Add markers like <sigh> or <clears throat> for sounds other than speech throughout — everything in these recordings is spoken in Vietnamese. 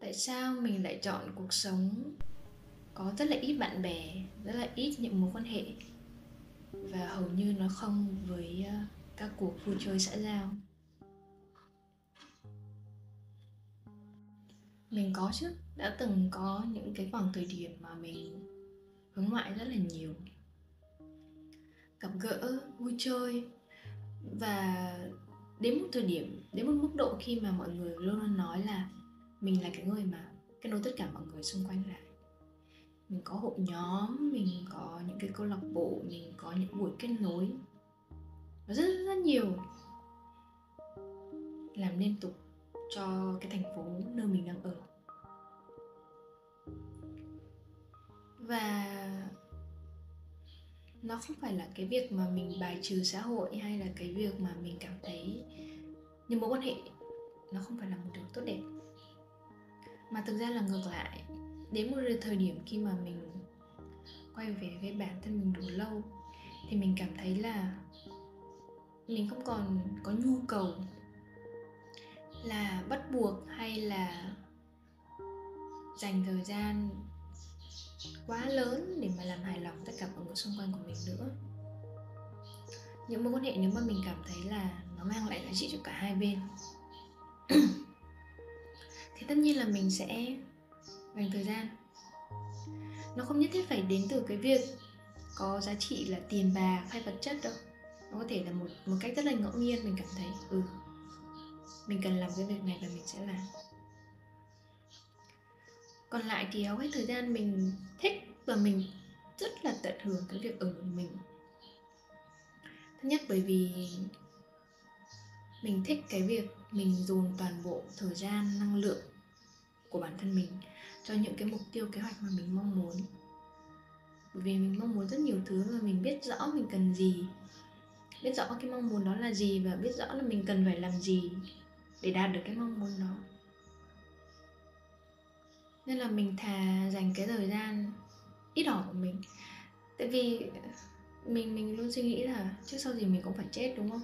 tại sao mình lại chọn cuộc sống có rất là ít bạn bè, rất là ít những mối quan hệ và hầu như nó không với ờ, các cuộc vui chơi xã giao? Mình có chứ, đã từng có những cái khoảng thời điểm mà mình hướng ngoại rất là nhiều. Gặp gỡ, vui chơi và đến một thời điểm, đến một mức độ khi mà mọi người luôn luôn nói là mình là cái người mà kết nối tất cả mọi người xung quanh lại. Mình có hội nhóm, mình có những cái câu lạc bộ, mình có những buổi kết nối. Và rất rất nhiều. Làm liên tục cho cái thành phố nơi mình đang ở. Và nó không phải là cái việc mà mình bài trừ xã hội hay là cái việc mà mình cảm thấy những mối quan hệ nó không phải là một điều tốt đẹp mà thực ra là ngược lại. Đến một thời điểm khi mà mình quay về với bản thân mình đủ lâu, thì mình cảm thấy là mình không còn có nhu cầu là bắt buộc hay là dành thời gian quá lớn để mà làm hài lòng tất cả mọi người xung quanh của mình nữa. Những mối quan hệ nếu mà mình cảm thấy là nó mang lại giá trị cho cả hai bên. <clears throat> tất nhiên là mình sẽ dành thời gian. Nó không nhất thiết phải đến từ cái việc có giá trị là tiền bạc hay vật chất đâu. Nó có thể là một một cách rất là ngẫu nhiên, mình cảm thấy ừ mình cần làm cái việc này và mình sẽ làm. Còn lại thì hầu hết thời gian mình thích và mình rất là tận hưởng cái việc ở của mình. Thứ nhất, bởi vì mình thích cái việc mình dồn toàn bộ thời gian, năng lượng của bản thân mình cho những cái mục tiêu, kế hoạch mà mình mong muốn. Bởi vì mình mong muốn rất nhiều thứ và mình biết rõ mình cần gì, biết rõ cái mong muốn đó là gì và biết rõ là mình cần phải làm gì để đạt được cái mong muốn đó. Nên là mình thà dành cái thời gian ít ỏi của mình. Tại vì mình mình luôn suy nghĩ là trước sau gì mình cũng phải chết, đúng không?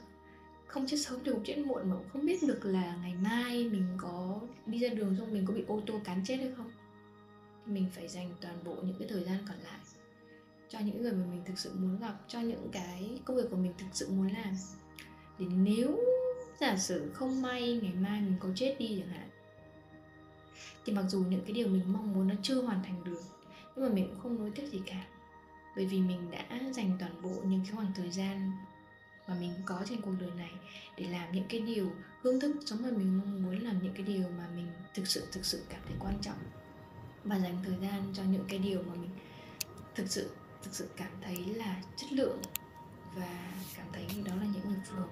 Không chết sớm thì cũng chết muộn mà cũng không biết được là ngày mai mình có đi ra đường xong mình có bị ô tô cán chết hay không. Thì mình phải dành toàn bộ những cái thời gian còn lại cho những người mà mình thực sự muốn gặp, cho những cái công việc của mình thực sự muốn làm. Để nếu giả sử không may ngày mai mình có chết đi chẳng hạn, thì mặc dù những cái điều mình mong muốn nó chưa hoàn thành được, nhưng mà mình cũng không nối tiếc gì cả. Bởi vì mình đã dành toàn bộ những cái khoảng thời gian mà mình có trên cuộc đời này để làm những cái điều hướng thức giống như mình mong muốn, làm những cái điều mà mình thực sự thực sự cảm thấy quan trọng. Và dành thời gian cho những cái điều mà mình thực sự thực sự cảm thấy là chất lượng và cảm thấy đó là những người phù hợp.